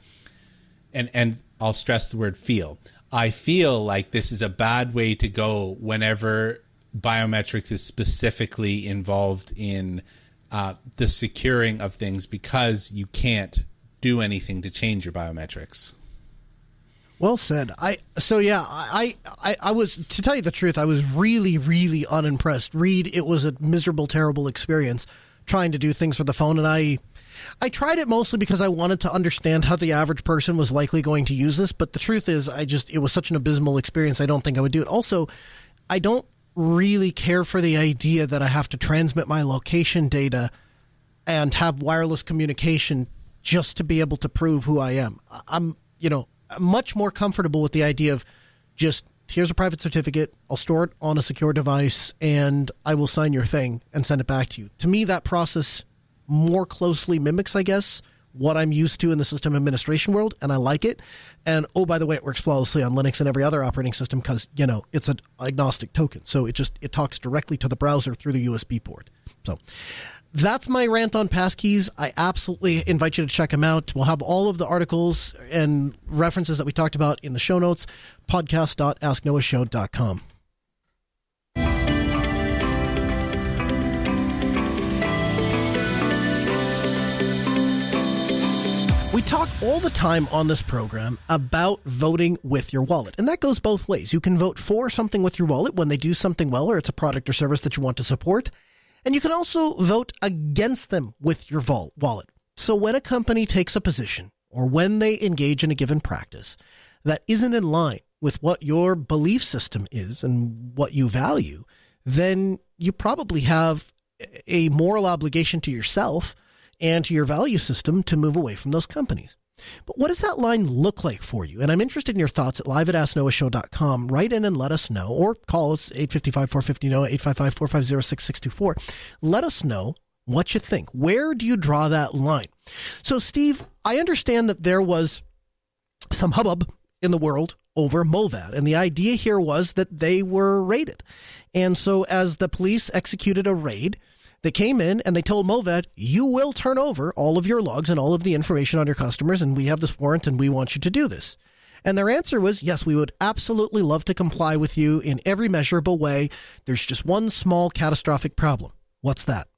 and and I'll stress the word feel. I feel like this is a bad way to go whenever biometrics is specifically involved in uh, the securing of things because you can't do anything to change your biometrics. Well said. I so yeah. I, I I was to tell you the truth. I was really really unimpressed. Read it was a miserable, terrible experience trying to do things for the phone, and I I tried it mostly because I wanted to understand how the average person was likely going to use this. But the truth is, I just it was such an abysmal experience. I don't think I would do it. Also, I don't really care for the idea that I have to transmit my location data and have wireless communication just to be able to prove who I am. I'm you know much more comfortable with the idea of just here's a private certificate. I'll store it on a secure device and I will sign your thing and send it back to you. To me, that process more closely mimics, I guess, what I'm used to in the system administration world, and I like it. And oh, by the way, it works flawlessly on Linux and every other operating system because you know it's an agnostic token, so it just it talks directly to the browser through the USB port. So that's my rant on passkeys. I absolutely invite you to check them out. We'll have all of the articles and references that we talked about in the show notes, podcast.asknoahshow.com. talk all the time on this program about voting with your wallet, and that goes both ways. You can vote for something with your wallet when they do something well or it's a product or service that you want to support. And you can also vote against them with your wallet. So when a company takes a position or when they engage in a given practice that isn't in line with what your belief system is and what you value, then you probably have a moral obligation to yourself and to your value system to move away from those companies. But what does that line look like for you? And I'm interested in your thoughts at live at asknoahshow.com. Write in and let us know, or call us 855 450 NOAH, 855 450 6624. Let us know what you think. Where do you draw that line? So, Steve, I understand that there was some hubbub in the world over Mullvad. And the idea here was that they were raided. And so, as the police executed a raid, they came in and they told Mullvad, you will turn over all of your logs and all of the information on your customers, and we have this warrant and we want you to do this. And their answer was, yes, we would absolutely love to comply with you in every measurable way. There's just one small catastrophic problem. What's that?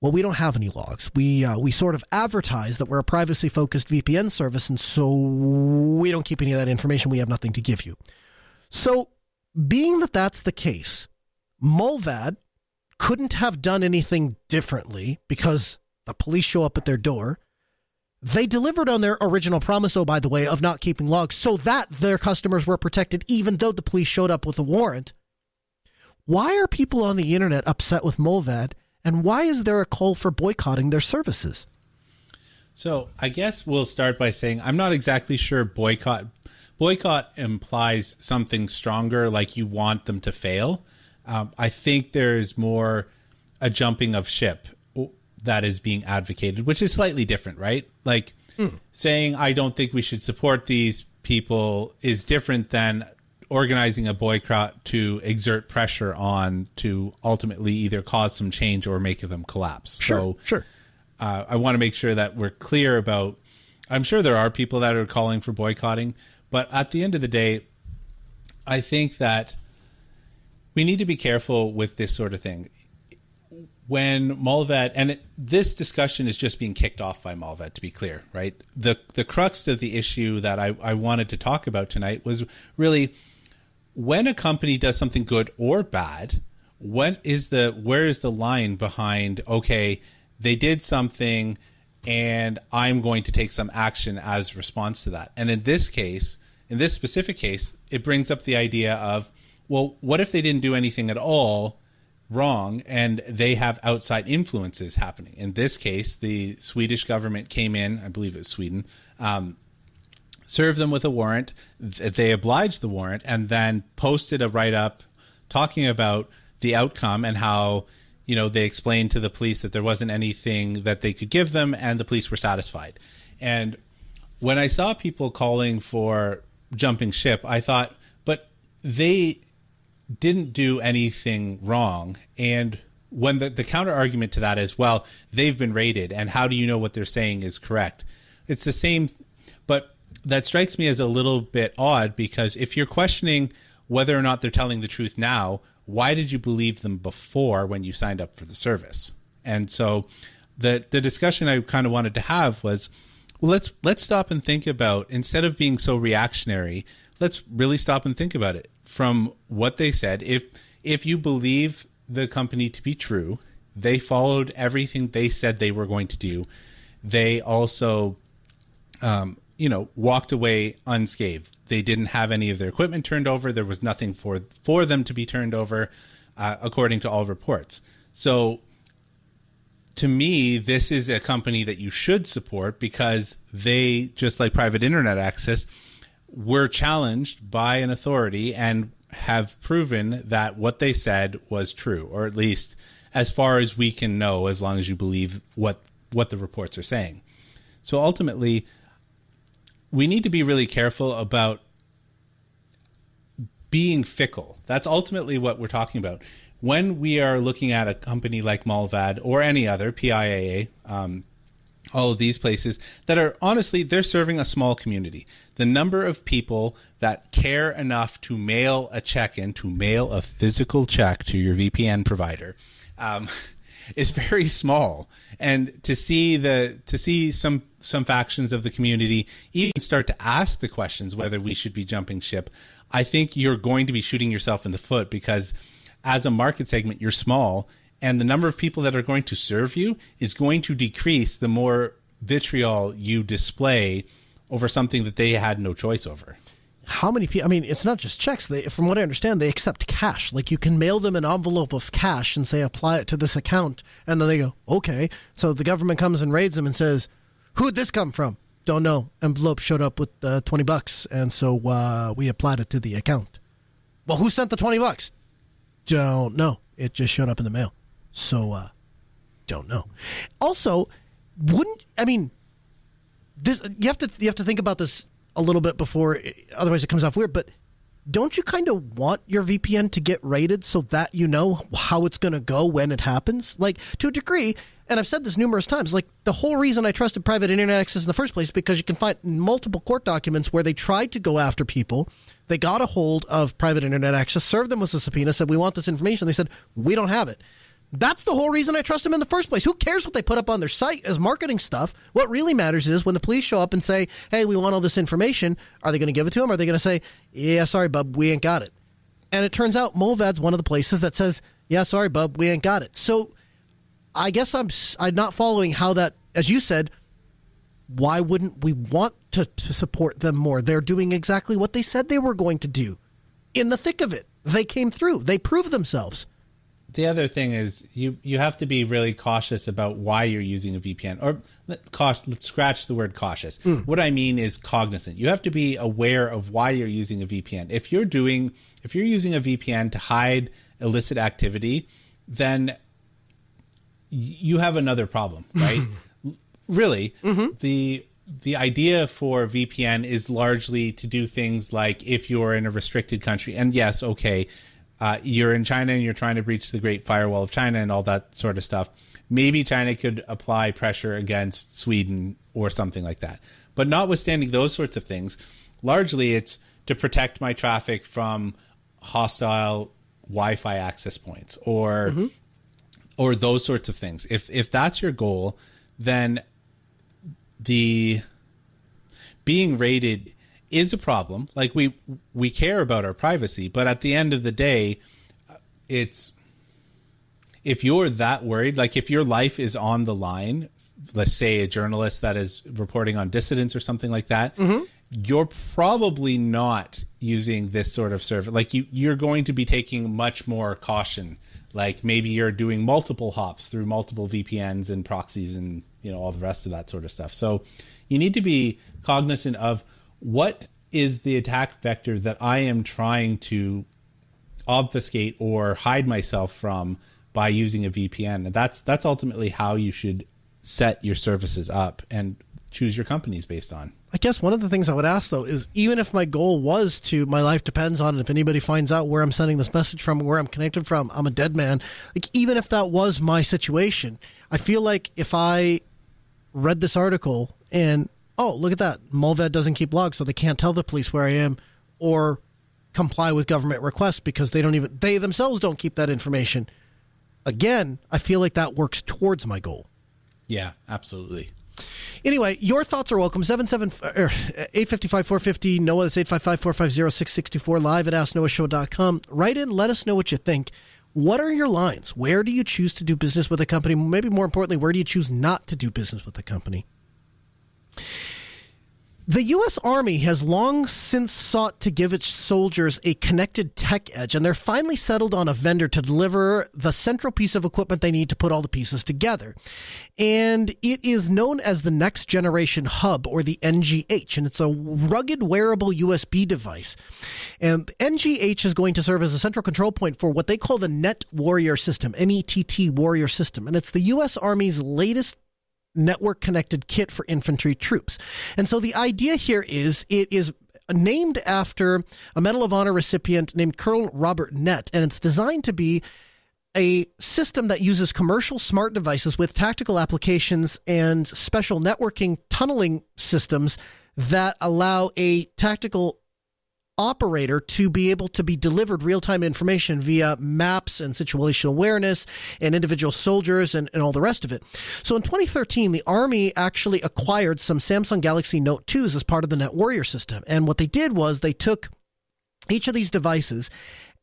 Well, we don't have any logs. We uh, we sort of advertise that we're a privacy focused VPN service, and so we don't keep any of that information. We have nothing to give you. So, being that that's the case, Mullvad couldn't have done anything differently because the police show up at their door. They delivered on their original promise, oh, by the way, of not keeping logs so that their customers were protected, even though the police showed up with a warrant. Why are people on the internet upset with Mullvad, and why is there a call for boycotting their services? So I guess we'll start by saying I'm not exactly sure boycott boycott implies something stronger, like you want them to fail. Um, I think there's more a jumping of ship that is being advocated, which is slightly different, right? Like mm. saying I don't think we should support these people is different than organizing a boycott to exert pressure on to ultimately either cause some change or make them collapse. Sure, so, sure. Uh, I want to make sure that we're clear about. I'm sure there are people that are calling for boycotting, but at the end of the day, I think that we need to be careful with this sort of thing. When Mullvad and it, this discussion is just being kicked off by Mullvad, to be clear, right? The the crux of the issue that I, I wanted to talk about tonight was really when a company does something good or bad, when is the where is the line behind okay, they did something and I'm going to take some action as response to that. And in this case, in this specific case, it brings up the idea of well, what if they didn't do anything at all wrong and they have outside influences happening? In this case, the Swedish government came in, I believe it was Sweden, um, served them with a warrant. They obliged the warrant and then posted a write up talking about the outcome and how you know they explained to the police that there wasn't anything that they could give them and the police were satisfied and when i saw people calling for jumping ship i thought but they didn't do anything wrong. And when the, the counter argument to that is, well, they've been raided, and how do you know what they're saying is correct? It's the same, but that strikes me as a little bit odd because if you're questioning whether or not they're telling the truth now, why did you believe them before when you signed up for the service? And so the the discussion I kind of wanted to have was well, let's let's stop and think about instead of being so reactionary, let's really stop and think about it from what they said. If if you believe the company to be true, they followed everything they said they were going to do. They also, um, you know, walked away unscathed. They didn't have any of their equipment turned over. There was nothing for for them to be turned over, uh, according to all reports. So, to me, this is a company that you should support because they, just like private internet access, were challenged by an authority and have proven that what they said was true, or at least as far as we can know, as long as you believe what what the reports are saying. So ultimately, we need to be really careful about being fickle. That's ultimately what we're talking about. When we are looking at a company like Mullvad or any other PIAA, um, all of these places that are honestly they're serving a small community. The number of people that care enough to mail a check in to mail a physical check to your vpn provider um, [laughs] is very small. And to see the to see some some factions of the community even start to ask the questions whether we should be jumping ship i think you're going to be shooting yourself in the foot because as a market segment you're small and the number of people that are going to serve you is going to decrease the more vitriol you display over something that they had no choice over. How many people? I mean, it's not just checks. They, from what I understand, they accept cash. Like you can mail them an envelope of cash and say, apply it to this account. And then they go, okay. So the government comes and raids them and says, who'd this come from? Don't know. Envelope showed up with uh, 20 bucks. And so uh, we applied it to the account. Well, who sent the 20 bucks? Don't know. It just showed up in the mail. So, uh, don't know. Also, wouldn't I mean this? You have to you have to think about this a little bit before, otherwise it comes off weird. But don't you kind of want your VPN to get rated so that you know how it's going to go when it happens? Like to a degree, and I've said this numerous times. Like the whole reason I trusted private internet access in the first place because you can find multiple court documents where they tried to go after people. They got a hold of private internet access, served them with a subpoena, said we want this information. They said we don't have it. That's the whole reason I trust them in the first place. Who cares what they put up on their site as marketing stuff? What really matters is when the police show up and say, hey, we want all this information, are they going to give it to them? Are they going to say, yeah, sorry, bub, we ain't got it? And it turns out Mullvad's one of the places that says, yeah, sorry, bub, we ain't got it. So I guess I'm, I'm not following how that, as you said, why wouldn't we want to, to support them more? They're doing exactly what they said they were going to do in the thick of it. They came through, they proved themselves the other thing is you you have to be really cautious about why you're using a VPN or cautious, let's scratch the word cautious. Mm. What I mean is cognizant. You have to be aware of why you're using a VPN. If you're doing if you're using a VPN to hide illicit activity, then you have another problem, [laughs] right? really, mm-hmm. the the idea for VPN is largely to do things like if you're in a restricted country, and yes, okay, uh, you're in China and you're trying to breach the Great Firewall of China and all that sort of stuff. Maybe China could apply pressure against Sweden or something like that. But notwithstanding those sorts of things, largely it's to protect my traffic from hostile Wi-Fi access points or mm-hmm. or those sorts of things. If if that's your goal, then the being rated is a problem. Like we we care about our privacy, but at the end of the day, it's if you're that worried, like if your life is on the line, let's say a journalist that is reporting on dissidents or something like that, mm-hmm. you're probably not using this sort of service. Like you, you're going to be taking much more caution. Like maybe you're doing multiple hops through multiple VPNs and proxies and you know all the rest of that sort of stuff. So you need to be cognizant of what is the attack vector that I am trying to obfuscate or hide myself from by using a VPN. And that's that's ultimately how you should set your services up and choose your companies based on. I guess one of the things I would ask though is even if my goal was to my life depends on it, if anybody finds out where I'm sending this message from, where I'm connected from, I'm a dead man. Like even if that was my situation, I feel like if I read this article and oh, look at that. Mullvad doesn't keep logs, so they can't tell the police where I am or comply with government requests because they don't even, they themselves don't keep that information. Again, I feel like that works towards my goal. Yeah, absolutely. Anyway, your thoughts are welcome. 77 er, 855 450 Noah. That's 855 450 6624 live at AskNoahShow.com. Write in, let us know what you think. What are your lines? Where do you choose to do business with a company? Maybe more importantly, where do you choose not to do business with a company? The U.S. Army has long since sought to give its soldiers a connected tech edge, and they're finally settled on a vendor to deliver the central piece of equipment they need to put all the pieces together. And it is known as the Next Generation Hub, or the NGH, and it's a rugged wearable USB device. And NGH is going to serve as a central control point for what they call the Nett Warrior System, NETT Warrior System. And it's the U.S. Army's latest network connected kit for infantry troops. And so the idea here is it is named after a Medal of Honor recipient named Colonel Robert Nett, and it's designed to be a system that uses commercial smart devices with tactical applications and special networking tunneling systems that allow a tactical operator to be able to be delivered real time information via maps and situational awareness and individual soldiers and, and all the rest of it. So in 2013, the Army actually acquired some Samsung Galaxy Note 2s as part of the Nett Warrior system. And what they did was they took each of these devices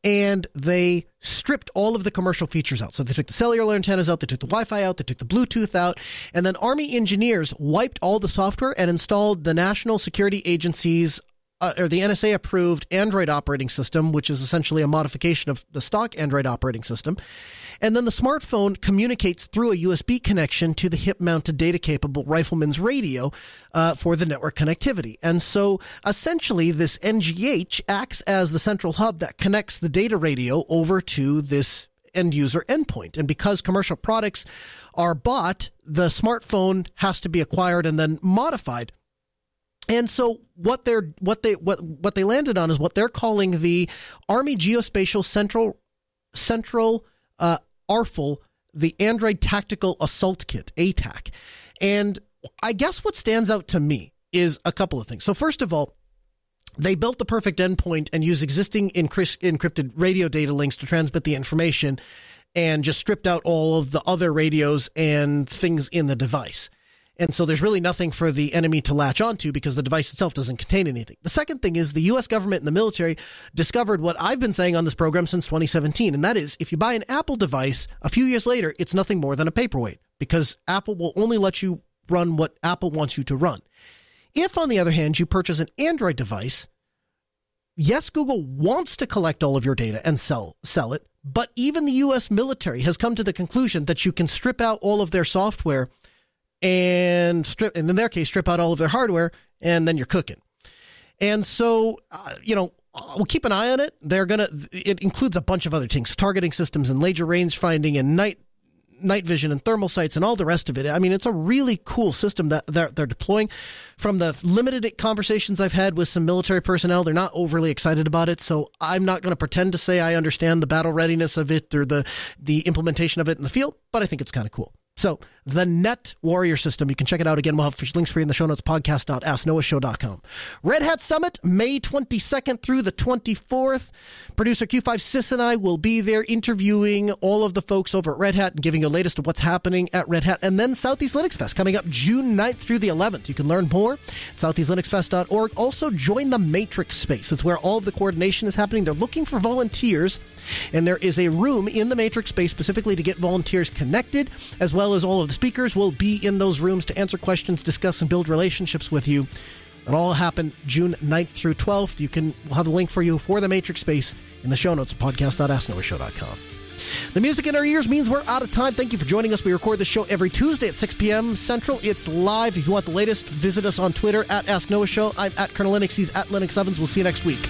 and they stripped all of the commercial features out. So they took the cellular antennas out, they took the Wi-Fi out, they took the Bluetooth out, and then Army engineers wiped all the software and installed the National Security Agency's uh, or the NSA approved Android operating system, which is essentially a modification of the stock Android operating system. And then the smartphone communicates through a USB connection to the hip mounted data capable rifleman's radio uh, for the network connectivity. And so essentially, this NGH acts as the central hub that connects the data radio over to this end user endpoint. And because commercial products are bought, the smartphone has to be acquired and then modified and so what they're what they what what they landed on is what they're calling the Army Geospatial Central Central uh, ARFL, the Android Tactical Assault Kit (ATAK). And I guess what stands out to me is a couple of things. So first of all, they built the perfect endpoint and used existing encrypted radio data links to transmit the information and just stripped out all of the other radios and things in the device. And so there's really nothing for the enemy to latch onto because the device itself doesn't contain anything. The second thing is the US government and the military discovered what I've been saying on this program since 2017. And that is if you buy an Apple device, a few years later, it's nothing more than a paperweight because Apple will only let you run what Apple wants you to run. If, on the other hand, you purchase an Android device, yes, Google wants to collect all of your data and sell sell it, but even the US military has come to the conclusion that you can strip out all of their software and strip, and in their case, strip out all of their hardware, and then you're cooking. And so, uh, you know, we'll keep an eye on it. They're gonna. It includes a bunch of other things: targeting systems and laser range finding and night night vision and thermal sights and all the rest of it. I mean, it's a really cool system that they're, they're deploying. From the limited conversations I've had with some military personnel, they're not overly excited about it. So I'm not going to pretend to say I understand the battle readiness of it or the the implementation of it in the field, but I think it's kind of cool. So the Nett Warrior System, you can check it out again. We'll have links for you in the show notes, podcast.asknoahshow.com. Red Hat Summit, May 22nd through the 24th. Producer Q5sys and I will be there interviewing all of the folks over at Red Hat and giving you the latest of what's happening at Red Hat. And then Southeast Linux Fest coming up June 9th through the 11th. You can learn more at southeastlinuxfest.org. Also, join the Matrix Space. It's where all of the coordination is happening. They're looking for volunteers, and there is a room in the Matrix Space specifically to get volunteers connected, as well as all of the speakers will be in those rooms to answer questions, discuss, and build relationships with you. It all happened June 9th through 12th. You can we'll have the link for you for the Matrix Space in the show notes at podcast.asknoahshow.com. The music in our ears means we're out of time. Thank you for joining us. We record the show every Tuesday at 6 p.m. Central. It's live. If you want the latest, visit us on Twitter at Ask Noah Show. I'm at Kernel Linux. He's at Linux Ovens. We'll see you next week.